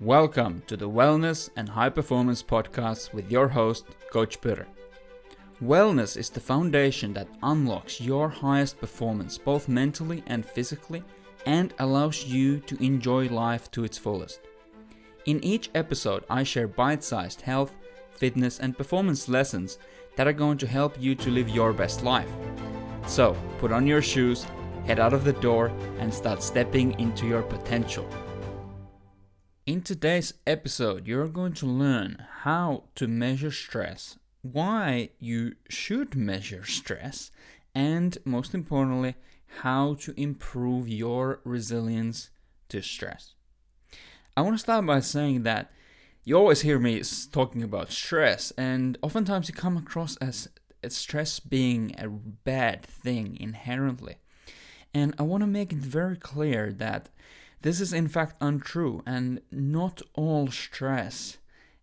Welcome to the Wellness and High Performance Podcast with your host, Coach Peter. Wellness is the foundation that unlocks your highest performance both mentally and physically and allows you to enjoy life to its fullest. In each episode, I share bite sized health, fitness, and performance lessons that are going to help you to live your best life. So, put on your shoes, head out of the door, and start stepping into your potential. In today's episode, you're going to learn how to measure stress, why you should measure stress, and most importantly, how to improve your resilience to stress. I want to start by saying that you always hear me talking about stress, and oftentimes you come across as stress being a bad thing inherently. And I want to make it very clear that this is in fact untrue, and not all stress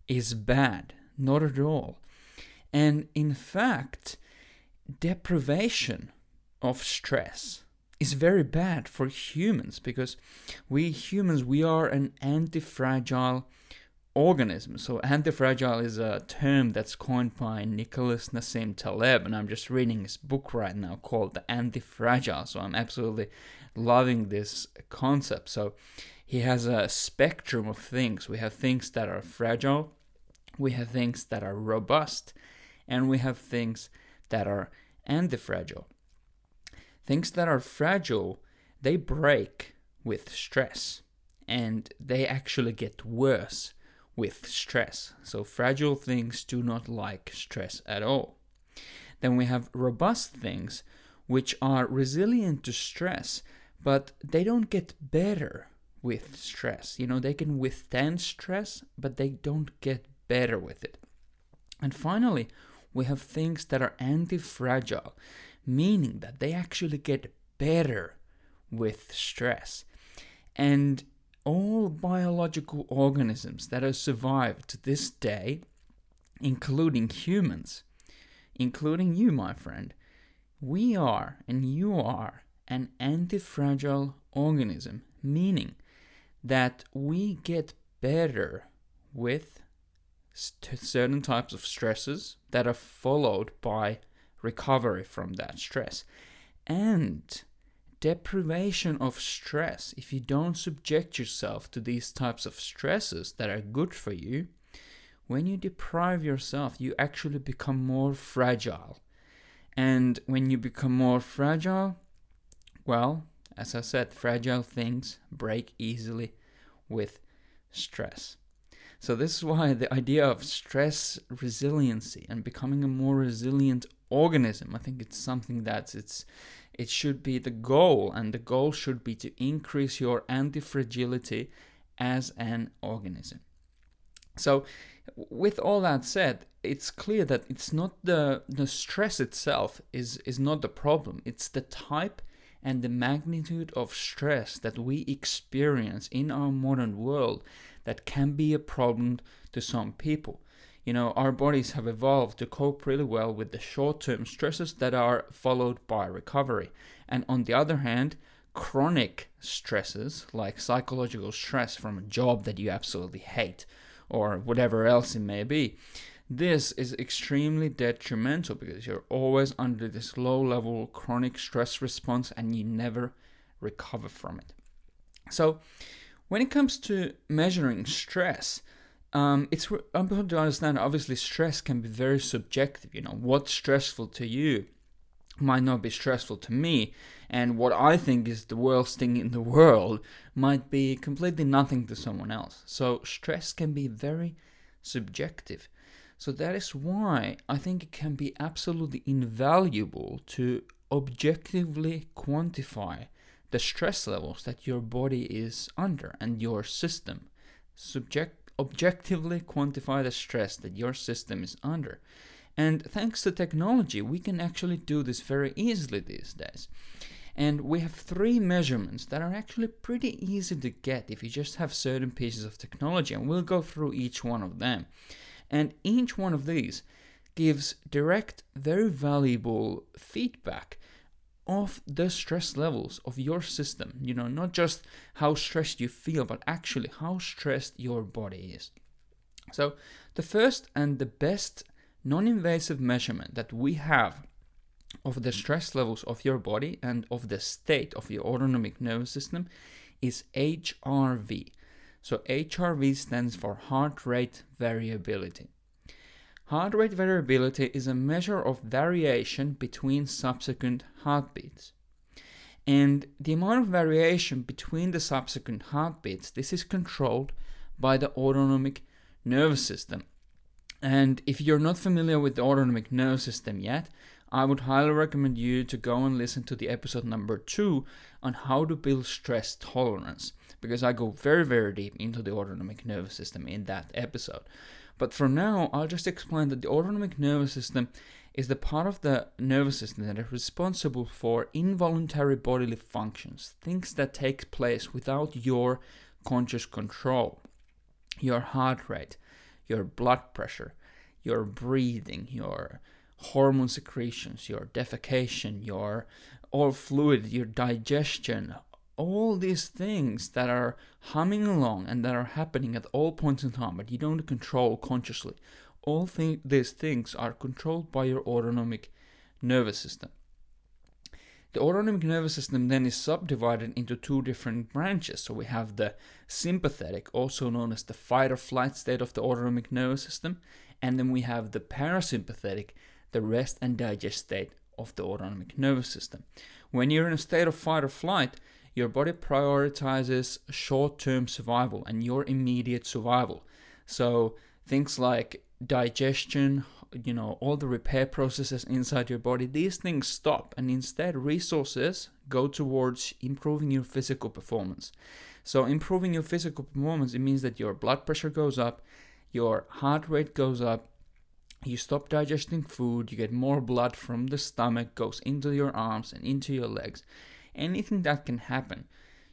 is bad, not at all. And in fact, deprivation of stress is very bad for humans because we humans we are an anti-fragile organism. So anti-fragile is a term that's coined by Nicholas Nassim Taleb, and I'm just reading his book right now called The Anti-Fragile. So I'm absolutely loving this concept. So he has a spectrum of things. We have things that are fragile, we have things that are robust, and we have things that are anti-fragile. Things that are fragile, they break with stress and they actually get worse with stress. So fragile things do not like stress at all. Then we have robust things which are resilient to stress, but they don't get better with stress. You know, they can withstand stress, but they don't get better with it. And finally, we have things that are anti fragile, meaning that they actually get better with stress. And all biological organisms that have survived to this day, including humans, including you, my friend, we are and you are an anti-fragile organism, meaning that we get better with certain types of stresses that are followed by recovery from that stress. And deprivation of stress, if you don't subject yourself to these types of stresses that are good for you, when you deprive yourself, you actually become more fragile. And when you become more fragile, well, as I said, fragile things break easily with stress. So, this is why the idea of stress resiliency and becoming a more resilient organism, I think it's something that it's it should be the goal, and the goal should be to increase your anti fragility as an organism. So, with all that said, it's clear that it's not the the stress itself is is not the problem. It's the type and the magnitude of stress that we experience in our modern world that can be a problem to some people you know, our bodies have evolved to cope really well with the short term stresses that are followed by recovery. And on the other hand, chronic stresses like psychological stress from a job that you absolutely hate or whatever else it may be, this is extremely detrimental because you're always under this low level chronic stress response and you never recover from it. So, when it comes to measuring stress, um, it's important to understand. Obviously, stress can be very subjective. You know, what's stressful to you might not be stressful to me, and what I think is the worst thing in the world might be completely nothing to someone else. So, stress can be very subjective. So, that is why I think it can be absolutely invaluable to objectively quantify the stress levels that your body is under and your system. Subject objectively quantify the stress that your system is under. And thanks to technology, we can actually do this very easily these days. And we have three measurements that are actually pretty easy to get if you just have certain pieces of technology, and we'll go through each one of them. And each one of these gives direct, very valuable feedback of the stress levels of your system. You know, not just how stressed you feel, but actually how stressed your body is. So, the first and the best non invasive measurement that we have of the stress levels of your body and of the state of your autonomic nervous system is HRV. So, HRV stands for heart rate variability. Heart rate variability is a measure of variation between subsequent heartbeats. And the amount of variation between the subsequent heartbeats, this is controlled by the autonomic nervous system. And if you're not familiar with the autonomic nervous system yet, I would highly recommend you to go and listen to the episode number two on how to build stress tolerance, because I go very, very deep into the autonomic nervous system in that episode. But for now, I'll just explain that the autonomic nervous system is the part of the nervous system that is responsible for involuntary bodily functions, things that take place without your conscious control. Your heart rate, your blood pressure, your breathing, your hormone secretions, your defecation, your all fluid, your digestion, all these things that are humming along and that are happening at all points in time, but you don't control consciously. All th- these things are controlled by your autonomic nervous system. The autonomic nervous system then is subdivided into two different branches. So we have the sympathetic, also known as the fight or flight state of the autonomic nervous system, and then we have the parasympathetic, the rest and digest state of the autonomic nervous system. When you're in a state of fight or flight, your body prioritizes short term survival and your immediate survival. So things like digestion, you know, all the repair processes inside your body, these things stop and instead resources go towards improving your physical performance. So improving your physical performance, it means that your blood pressure goes up, your heart rate goes up, you stop digesting food, you get more blood from the stomach, goes into your arms and into your legs anything that can happen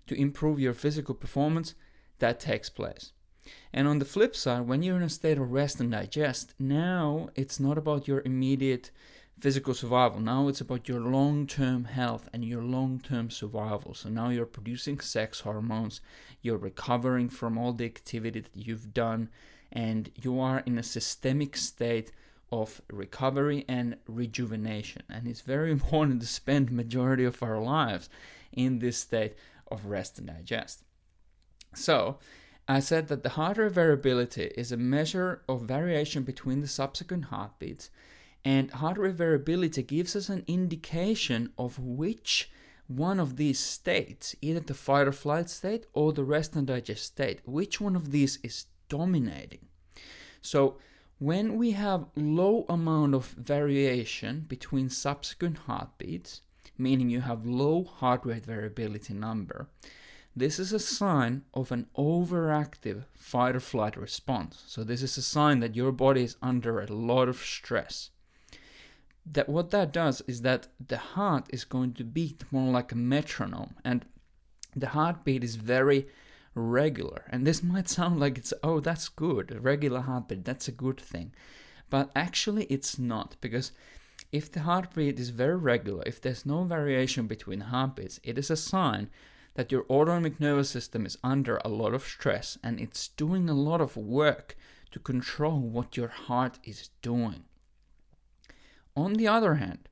to improve your physical performance, that takes place. And on the flip side, when you're in a state of rest and digest, now it's not about your immediate physical survival. Now it's about your long term health and your long term survival. So now you're producing sex hormones, you're recovering from all the activity that you've done, and you are in a systemic state of recovery and rejuvenation. And it's very important to spend majority of our lives in this state of rest and digest. So i said that the heart rate variability is a measure of variation between the subsequent heartbeats and heart rate variability gives us an indication of which one of these states either the fight or flight state or the rest and digest state which one of these is dominating so when we have low amount of variation between subsequent heartbeats, meaning you have low heart rate variability number, this is a sign of an overactive fight or flight response. So this is a sign that your body is under a lot of stress. That what that does is that the heart is going to beat more like a metronome and the heartbeat is very regular. And this might sound like it's, oh, that's good, a regular heartbeat, that's a good thing. But actually, it's not, because if the heartbeat is very regular, if there's no variation between heartbeats, it is a sign that your autonomic nervous system is under a lot of stress and it's doing a lot of work to control what your heart is doing. On the other hand,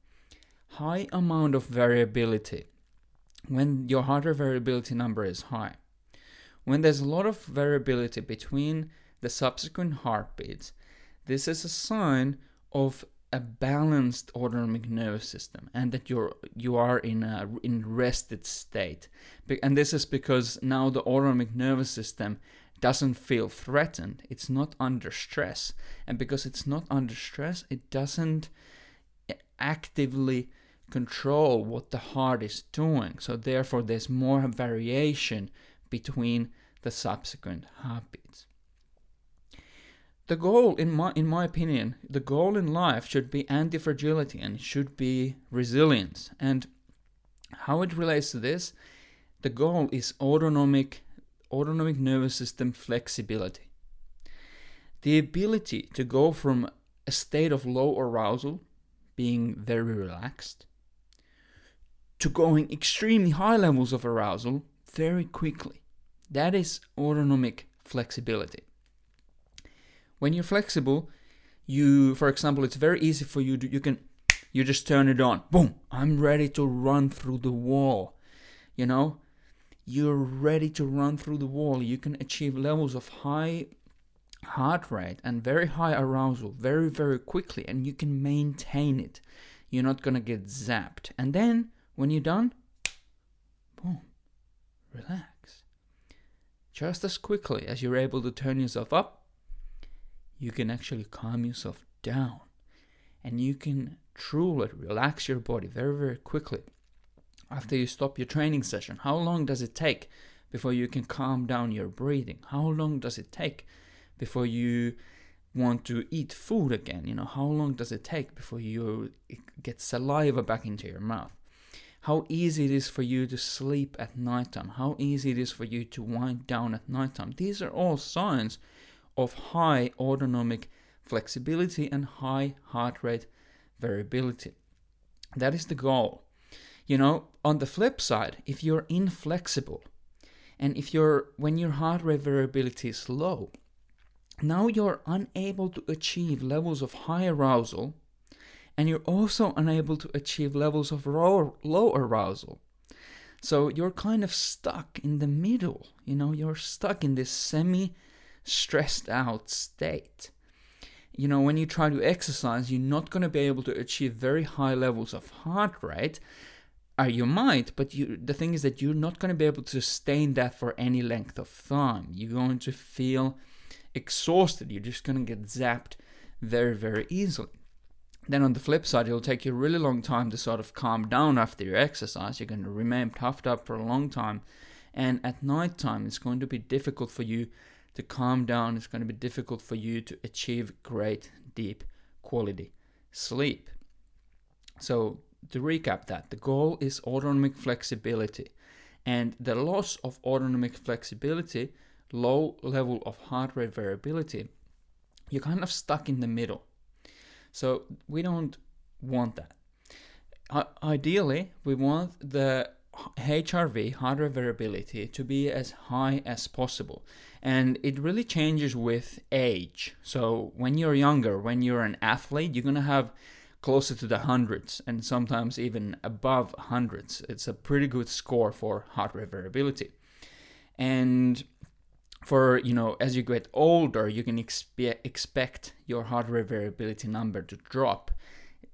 high amount of variability, when your heart rate variability number is high, when there's a lot of variability between the subsequent heartbeats, this is a sign of a balanced autonomic nervous system and that you're you are in a in rested state. And this is because now the autonomic nervous system doesn't feel threatened. It's not under stress. And because it's not under stress it doesn't actively control what the heart is doing. So therefore there's more variation between the subsequent heartbeats. The goal, in my, in my opinion, the goal in life should be anti-fragility and should be resilience. And how it relates to this, the goal is autonomic, autonomic nervous system flexibility. The ability to go from a state of low arousal, being very relaxed, to going extremely high levels of arousal very quickly. That is autonomic flexibility. When you're flexible, you, for example, it's very easy for you to, you can, you just turn it on. Boom, I'm ready to run through the wall. You know, you're ready to run through the wall. You can achieve levels of high heart rate and very high arousal very, very quickly, and you can maintain it. You're not gonna get zapped. And then when you're done, boom, relax. Just as quickly as you're able to turn yourself up, you can actually calm yourself down. And you can truly relax your body very, very quickly after you stop your training session? How long does it take before you can calm down your breathing? How long does it take before you want to eat food again? You know, how long does it take before you get saliva back into your mouth? How easy it is for you to sleep at nighttime? How easy it is for you to wind down at nighttime? These are all signs of high autonomic flexibility and high heart rate variability. That is the goal. You know, on the flip side, if you're inflexible and if you're when your heart rate variability is low, now you're unable to achieve levels of high arousal and you're also unable to achieve levels of low, low arousal. So you're kind of stuck in the middle, you know, you're stuck in this semi stressed out state. You know, when you try to exercise, you're not going to be able to achieve very high levels of heart rate uh, you might, but you, the thing is that you're not going to be able to sustain that for any length of time. You're going to feel exhausted. You're just going to get zapped very, very easily. Then on the flip side, it'll take you a really long time to sort of calm down after your exercise. You're going to remain puffed up for a long time. And at night time, it's going to be difficult for you to calm down. It's going to be difficult for you to achieve great, deep, quality sleep. So to recap that, the goal is autonomic flexibility. And the loss of autonomic flexibility, low level of heart rate variability, you're kind of stuck in the middle. So we don't want that. Ideally, we want the HRV, heart rate variability, to be as high as possible. And it really changes with age. So when you're younger, when you're an athlete, you're going to have closer to the hundreds and sometimes even above hundreds. It's a pretty good score for heart rate variability. And for you know as you get older you can expe- expect your heart rate variability number to drop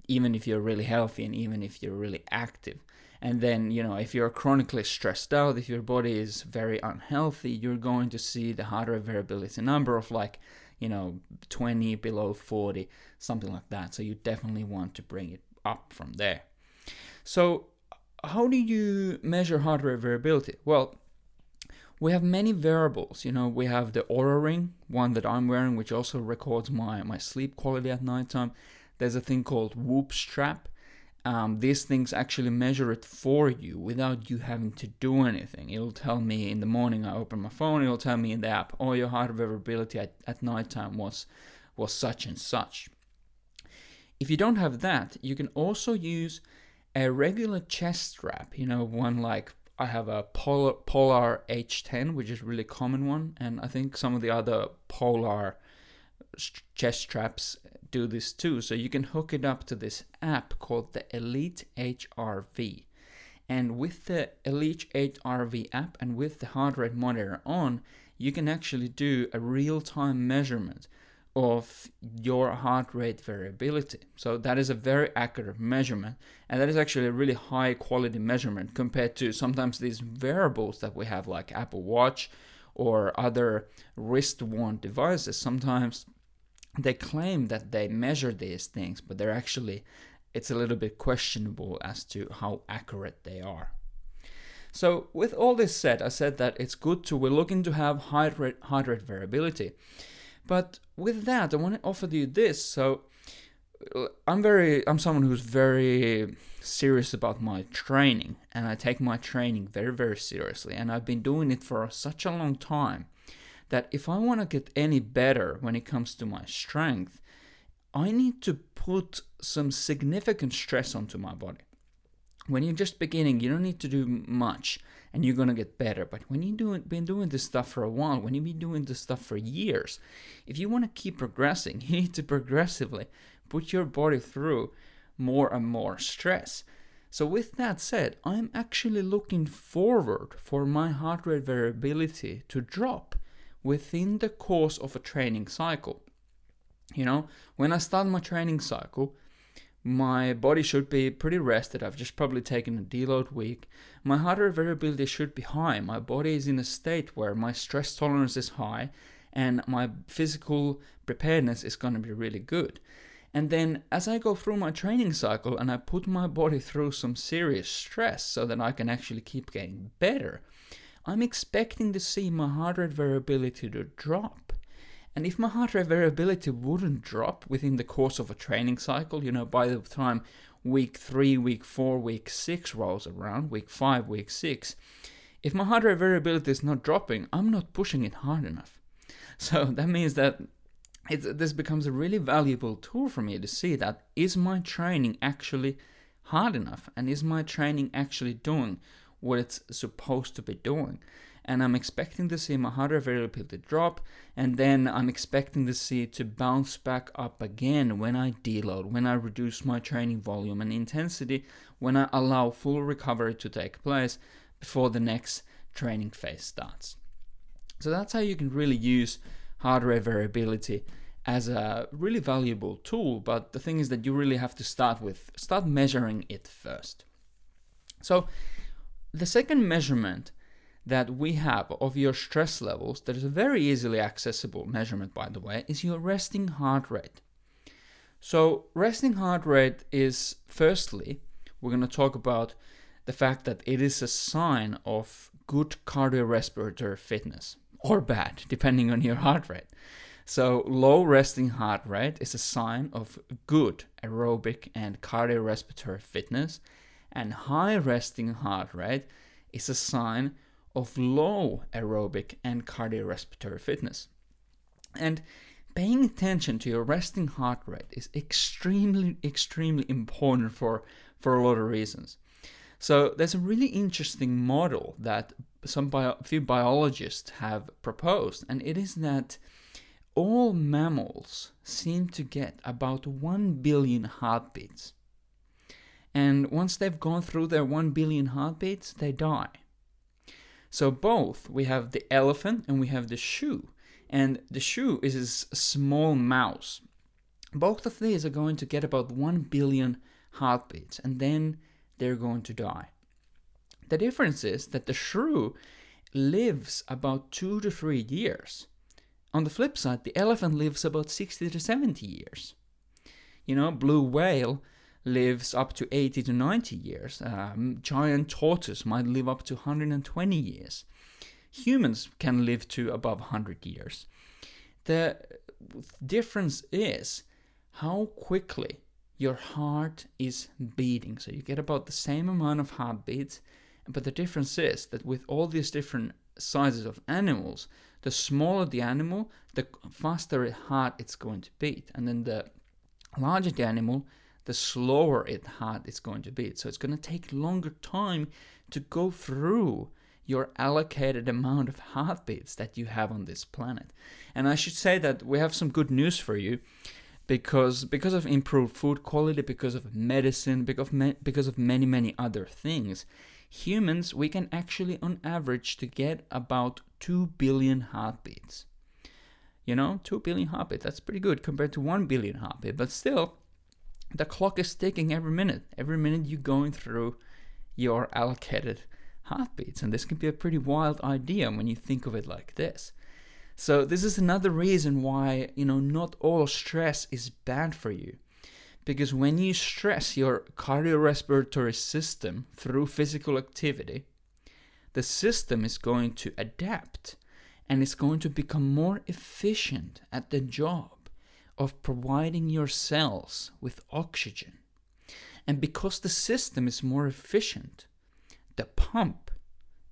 even if you're really healthy and even if you're really active. And then you know if you're chronically stressed out if your body is very unhealthy you're going to see the heart rate variability number of like you know 20 below 40 something like that. So you definitely want to bring it up from there. So how do you measure heart rate variability? Well we have many wearables you know we have the Oura ring one that i'm wearing which also records my my sleep quality at nighttime there's a thing called whoop strap um, these things actually measure it for you without you having to do anything. It'll tell me in the morning I open my phone, it'll tell me in the app, oh, your heart variability at, at nighttime was, was such and such. If you don't have that, you can also use a regular chest strap, you know, one like I have a Polar, Polar H10, which is a really common one, and I think some of the other Polar chest straps do this too. So you can hook it up to this app called the Elite HRV. And with the Elite HRV app and with the heart rate monitor on, you can actually do a real time measurement of your heart rate variability. So that is a very accurate measurement, and that is actually a really high quality measurement compared to sometimes these wearables that we have, like Apple Watch or other wrist worn devices. Sometimes they claim that they measure these things, but they're actually it's a little bit questionable as to how accurate they are. So, with all this said, I said that it's good to we're looking to have heart rate, heart rate variability. But with that, I want to offer you this. So, uh, I'm very I'm someone who's very serious about my training and I take my training very very seriously and I've been doing it for such a long time that if I want to get any better when it comes to my strength, I need to put some significant stress onto my body. When you're just beginning, you don't need to do much and you're gonna get better. But when you've doing, been doing this stuff for a while, when you've been doing this stuff for years, if you wanna keep progressing, you need to progressively put your body through more and more stress. So, with that said, I'm actually looking forward for my heart rate variability to drop within the course of a training cycle. You know, when I start my training cycle, my body should be pretty rested. I've just probably taken a deload week. My heart rate variability should be high. My body is in a state where my stress tolerance is high and my physical preparedness is going to be really good. And then as I go through my training cycle and I put my body through some serious stress so that I can actually keep getting better, I'm expecting to see my heart rate variability to drop. And if my heart rate variability wouldn't drop within the course of a training cycle, you know, by the time week three, week four, week six rolls around, week five, week six, if my heart rate variability is not dropping, I'm not pushing it hard enough. So that means that this becomes a really valuable tool for me to see that is my training actually hard enough and is my training actually doing what it's supposed to be doing and I'm expecting to see my heart rate variability drop, and then I'm expecting to see it to bounce back up again when I deload, when I reduce my training volume and intensity, when I allow full recovery to take place before the next training phase starts. So that's how you can really use heart rate variability as a really valuable tool, but the thing is that you really have to start with start measuring it first. So the second measurement that we have of your stress levels, that is a very easily accessible measurement, by the way, is your resting heart rate. So, resting heart rate is firstly, we're going to talk about the fact that it is a sign of good cardiorespiratory fitness or bad, depending on your heart rate. So, low resting heart rate is a sign of good aerobic and cardiorespiratory fitness, and high resting heart rate is a sign of low aerobic and cardiorespiratory fitness. And paying attention to your resting heart rate is extremely, extremely important for, for a lot of reasons. So there's a really interesting model that some bio- few biologists have proposed, and it is that all mammals seem to get about 1 billion heartbeats. And once they've gone through their 1 billion heartbeats, they die. So both we have the elephant and we have the shrew, and the shrew is a small mouse. Both of these are going to get about 1 billion heartbeats and then they're going to die. The difference is that the shrew lives about 2 to 3 years. On the flip side, the elephant lives about 60 to 70 years. You know, blue whale lives up to 80 to 90 years. Um, giant tortoise might live up to 120 years. Humans can live to above 100 years. The difference is how quickly your heart is beating. So you get about the same amount of heartbeats, but the difference is that with all these different sizes of animals, the smaller the animal, the faster heart it's going to beat. And then the larger the animal, the slower it heart is going to be. So it's going to take longer time to go through your allocated amount of heartbeats that you have on this planet. And I should say that we have some good news for you because because of improved food quality, because of medicine, because of, because of many many other things, humans we can actually on average to get about 2 billion heartbeats. You know, 2 billion heartbeats, that's pretty good compared to 1 billion heartbeats, but still the clock is ticking every minute. Every minute you're going through your allocated heartbeats. And this can be a pretty wild idea when you think of it like this. So this is another reason why, you know, not all stress is bad for you. Because when you stress your cardiorespiratory system through physical activity, the system is going to adapt and it's going to become more efficient at the job of providing your cells with oxygen. And because the system is more efficient, the pump,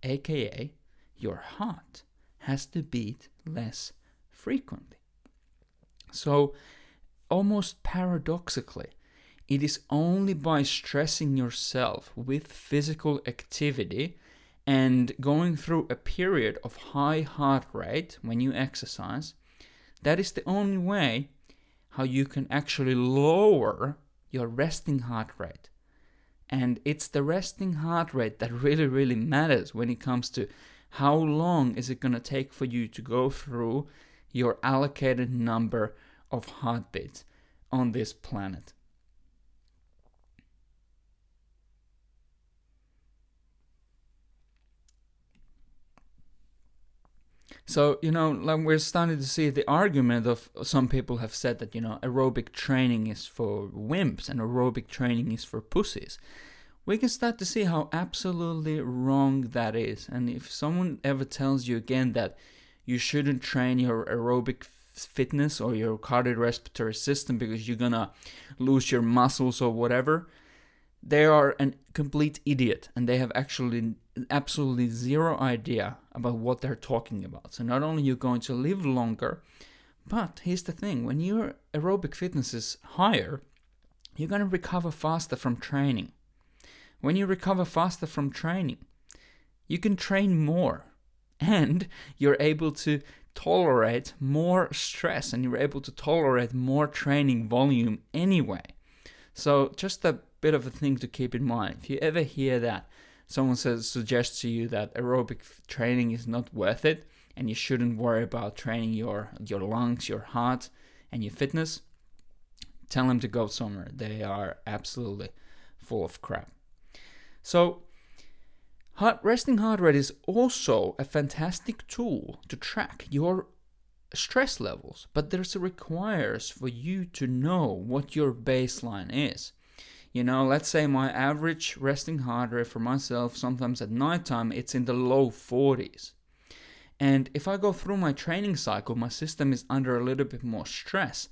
aka your heart, has to beat less frequently. So, almost paradoxically, It is only by stressing yourself with physical activity and going through a period of high heart rate when you exercise that is the only way how you can actually lower your resting heart rate. And it's the resting heart rate that really, really matters when it comes to how long is it going to take for you to go through your allocated number of heartbeats on this planet. So, you know, like we're starting to see the argument of some people have said that, you know, aerobic training is for wimps and aerobic training is for pussies. We can start to see how absolutely wrong that is. And if someone ever tells you again that you shouldn't train your aerobic fitness or your cardiorespiratory system because you're gonna lose your muscles or whatever, they are a complete idiot and they have actually absolutely zero idea about what they're talking about. So not only you're going to live longer, but here's the thing, when your aerobic fitness is higher, you're going to recover faster from training. When you recover faster from training, you can train more and you're able to tolerate more stress and you're able to tolerate more training volume anyway. So, just a bit of a thing to keep in mind. If you ever hear that someone says suggests to you that aerobic training is not worth it and you shouldn't worry about training your your lungs, your heart, and your fitness, tell them to go somewhere. They are absolutely full of crap. So, heart, resting heart rate is also a fantastic tool to track your stress levels, but there's a requires for you to know what your baseline is. You know, let's say my average resting heart rate for myself, sometimes at nighttime, it's in the low 40s. And if I go through my training cycle, my system is under a little bit more stress.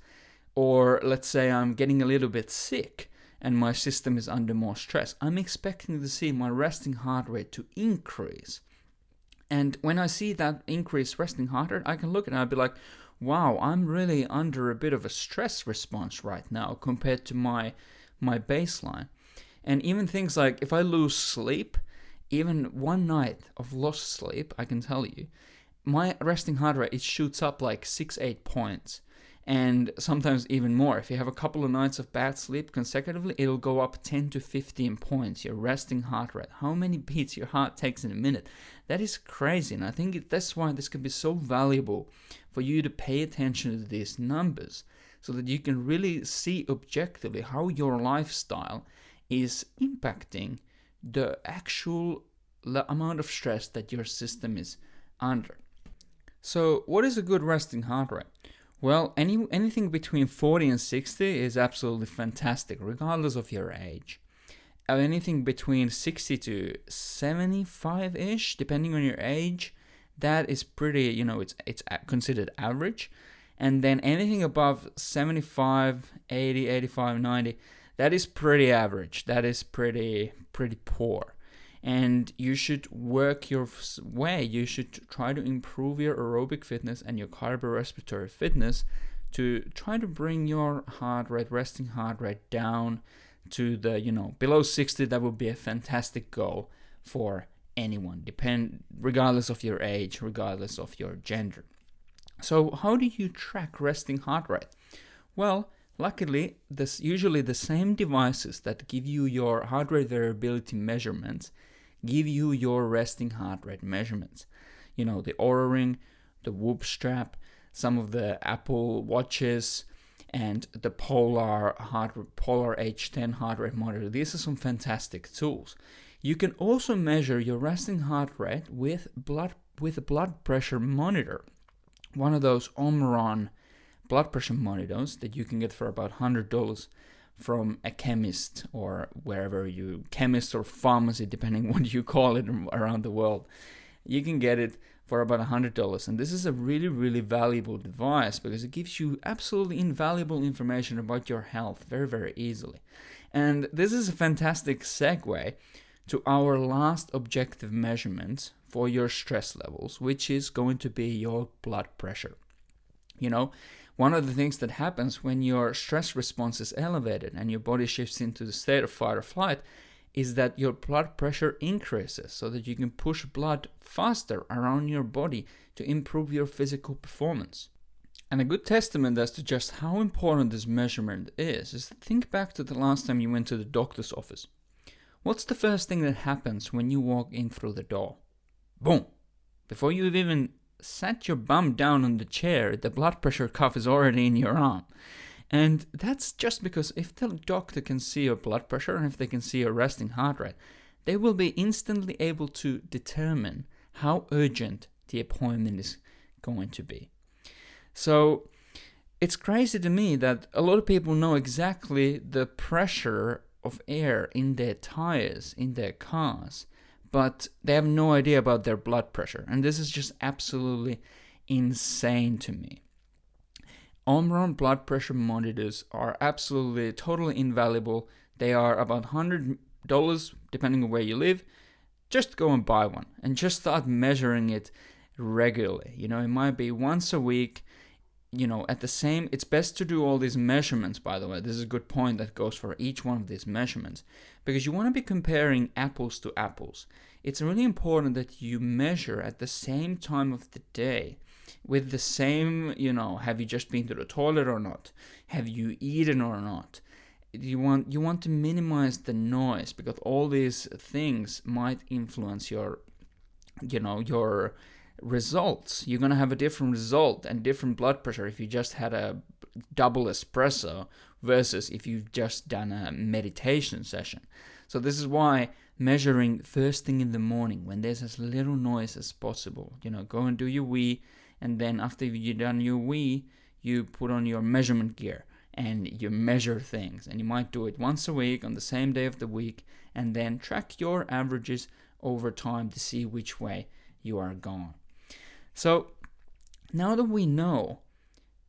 Or let's say I'm getting a little bit sick and my system is under more stress. I'm expecting to see my resting heart rate to increase. And when I see that increased resting heart rate, I can look at it and I'll be like, wow, I'm really under a bit of a stress response right now compared to my my baseline. And even things like if I lose sleep, even one night of lost sleep, I can tell you, my resting heart rate it shoots up like six, eight points. And sometimes even more. If you have a couple of nights of bad sleep consecutively, it'll go up 10 to 15 points, your resting heart rate. How many beats your heart takes in a minute. That is crazy. And I think that's why this can be so valuable for you to pay attention to these numbers so that you can really see objectively how your lifestyle is impacting the actual amount of stress that your system is under. So, what is a good resting heart rate? Well, any anything between 40 and 60 is absolutely fantastic, regardless of your age. Uh, anything between 60 to 75 ish, depending on your age, that is pretty. You know, it's it's considered average and then anything above 75 80 85 90 that is pretty average. That is pretty pretty poor. And you should work your way. You should try to improve your aerobic fitness and your cardiorespiratory fitness to try to bring your heart rate resting heart rate down to the you know below 60 that would be a fantastic goal for anyone depend regardless of your age regardless of your gender so how do you track resting heart rate? Well, luckily, this usually the same devices that give you your heart rate variability measurements give you your resting heart rate measurements. You know, the Oura Ring, the Whoop strap, some of the Apple watches, and the Polar heart Polar H10 heart rate monitor. These are some fantastic tools. You can also measure your resting heart rate with blood with a blood pressure monitor one of those Omron blood pressure monitors that you can get for about $100 from a chemist or wherever you chemist or pharmacy depending what you call it um, around the world. You can get it for about $100 and this is a really really valuable device because it gives you absolutely invaluable information about your health very very easily. And this is a fantastic segue to our last objective measurement for your stress levels, which is going to be your blood pressure. You know, one of the things that happens when your stress response is elevated and your body shifts into the state of fight or flight is that your blood pressure increases so that you can push blood faster around your body to improve your physical performance. And a good testament as to just how important this measurement is is think back to the last time you went to the doctor's office. What's the first thing that happens when you walk in through the door? Boom! Before you've even sat your bum down on the chair, the blood pressure cuff is already in your arm. And that's just because if the doctor can see your blood pressure and if they can see your resting heart rate, they will be instantly able to determine how urgent the appointment is going to be. So it's crazy to me that a lot of people know exactly the pressure of air in their tires, in their cars, but they have no idea about their blood pressure. And this is just absolutely insane to me. Omron blood pressure monitors are absolutely totally invaluable. They are about $100 depending on where you live. Just go and buy one and just start measuring it regularly. You know, it might be once a week. You know, at the same, it's best to do all these measurements, by the way. This is a good point that goes for each one of these measurements because you want to be comparing apples to apples. It's really important that you measure at the same time of the day with the same, you know, have you just been to the toilet or not? Have you eaten or not? You want you want to minimize the noise because all these things might influence your you know, your results. You're going to have a different result and different blood pressure if you just had a double espresso versus if you've just done a meditation session. So this is why measuring first thing in the morning when there's as little noise as possible. You know, go and do your wee and then after you've done your wee, you put on your measurement gear and you measure things. And you might do it once a week on the same day of the week, and then track your averages over time to see which way you are going. So now that we know,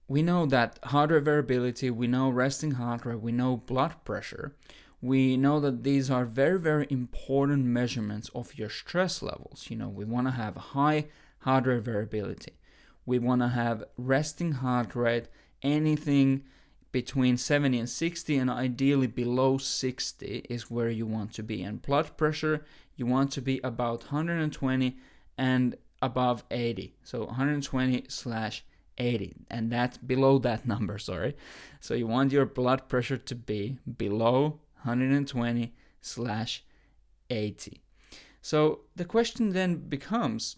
we know that heart rate variability, we know resting heart rate, we know blood pressure, we know that these are very, very important measurements of your stress levels. You know, we want to have high heart rate variability. We want to have resting heart rate anything between 70 and 60 and ideally below 60 is where you want to be. And blood pressure you want to be about 120 and above 80 so 120 slash 80 and that's below that number sorry so you want your blood pressure to be below 120 slash 80 so the question then becomes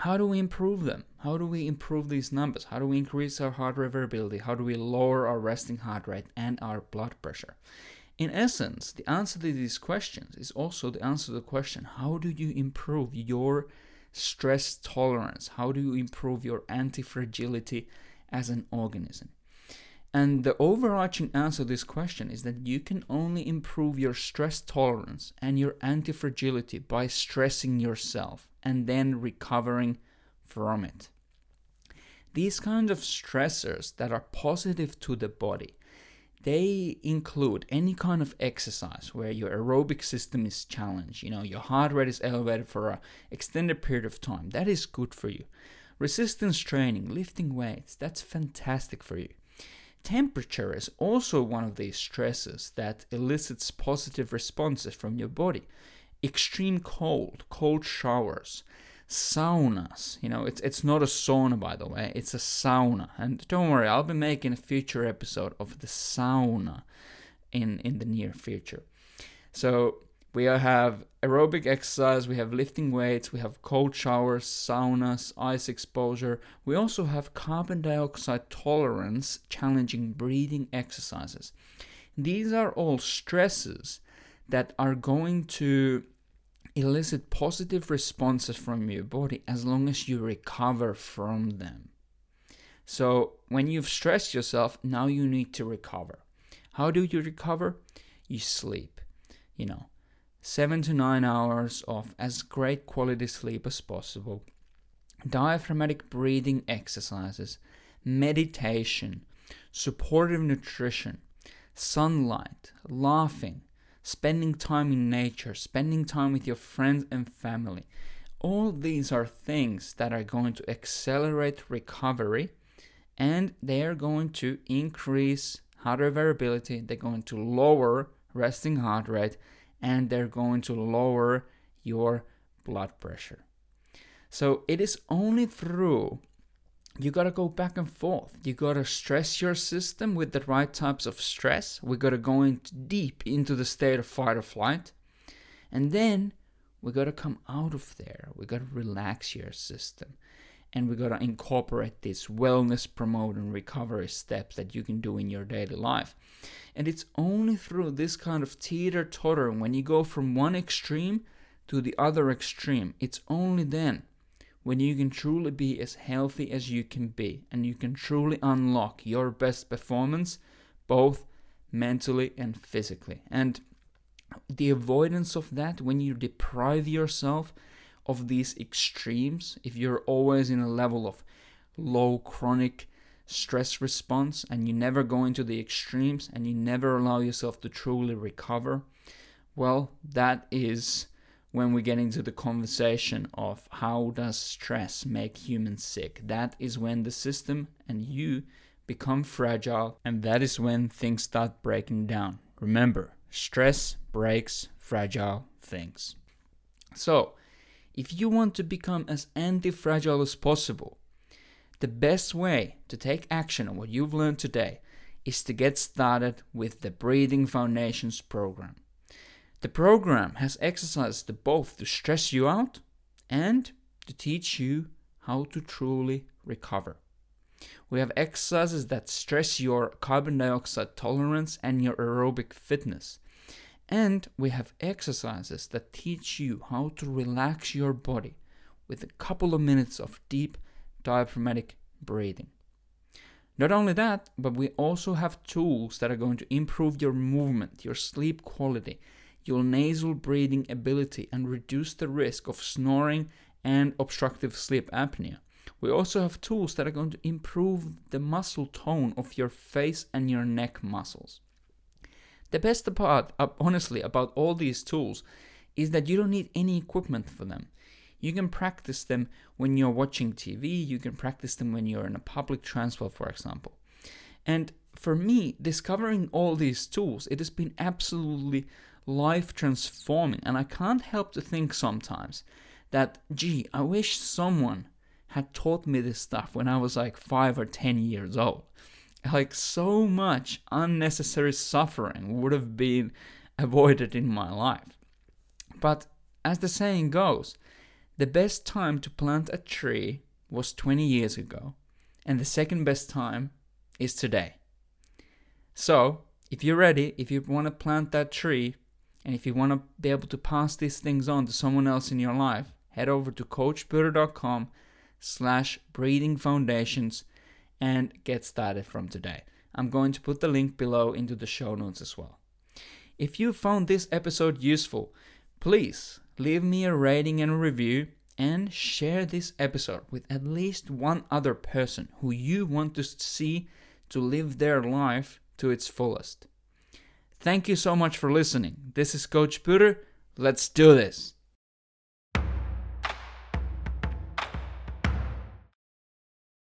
how do we improve them? How do we improve these numbers? How do we increase our heart rate variability? How do we lower our resting heart rate and our blood pressure? In essence, the answer to these questions is also the answer to the question how do you improve your stress tolerance? How do you improve your anti fragility as an organism? And the overarching answer to this question is that you can only improve your stress tolerance and your anti fragility by stressing yourself and then recovering from it. These kinds of stressors that are positive to the body, they include any kind of exercise where your aerobic system is challenged, you know, your heart rate is elevated for an extended period of time. That is good for you. Resistance training, lifting weights, that's fantastic for you. Temperature is also one of these stresses that elicits positive responses from your body. Extreme cold, cold showers, saunas. You know, it's it's not a sauna by the way, it's a sauna. And don't worry, I'll be making a future episode of the sauna in in the near future. So we have aerobic exercise, we have lifting weights, we have cold showers, saunas, ice exposure. We also have carbon dioxide tolerance, challenging breathing exercises. These are all stresses that are going to elicit positive responses from your body as long as you recover from them. So, when you've stressed yourself, now you need to recover. How do you recover? You sleep. You know, seven to nine hours of as great quality sleep as possible, diaphragmatic breathing exercises, meditation, supportive nutrition, sunlight, laughing, spending time in nature, spending time with your friends and family. All these are things that are going to accelerate recovery and they are going to increase heart rate variability, they're going to lower resting heart rate, and they're going to lower your blood pressure. So it is only through you gotta go back and forth. You gotta stress your system with the right types of stress. We gotta go into deep into the state of fight or flight. And then we gotta come out of there. We gotta relax your system. And we gotta incorporate these wellness promoting recovery steps that you can do in your daily life. And it's only through this kind of teeter totter when you go from one extreme to the other extreme, it's only then when you can truly be as healthy as you can be and you can truly unlock your best performance both mentally and physically. And the avoidance of that when you deprive yourself of these extremes, if you're always in a level of low chronic stress response and you never go into the extremes and you never allow yourself to truly recover, well, that is when we get into the conversation of how does stress make humans sick. That is when the system and you become fragile and that is when things start breaking down. Remember, stress breaks fragile things. So, if you want to become as anti-fragile as possible, the best way to take action on what you've learned today is to get started with the Breathing Foundations program. The program has exercises to both to stress you out and to teach you how to truly recover. We have exercises that stress your carbon dioxide tolerance and your aerobic fitness. And we have exercises that teach you how to relax your body with a couple of minutes of deep diaphragmatic breathing. Not only that, but we also have tools that are going to improve your movement, your sleep quality, your nasal breathing ability and reduce the risk of snoring and obstructive sleep apnea. We also have tools that are going to improve the muscle tone of your face and your neck muscles. The best part, honestly, about all these tools is that you don't need any equipment for them. You can practice them when you're watching TV, you can practice them when you're in a public transport, for example. And for me, discovering all these tools, it has been absolutely life transforming. And I can't help to think sometimes that, gee, I wish someone had taught me this stuff when I was like five or ten years old. Like, so much unnecessary suffering would have been avoided in my life. But as the saying goes, the best time to plant a tree was 20 years ago, and the second best time is today. So, if you're ready, if you want to plant that tree, and if you want to be able to pass these things on to someone else in your life, head over to coachbuddha.com slash breathing foundations and get started from today. I'm going to put the link below into the show notes as well. If you found this episode useful, please leave me a rating and a review and share this episode with at least one other person who you want to see to live their life to its fullest. Thank you so much for listening. This is Coach Peter. Let's do this.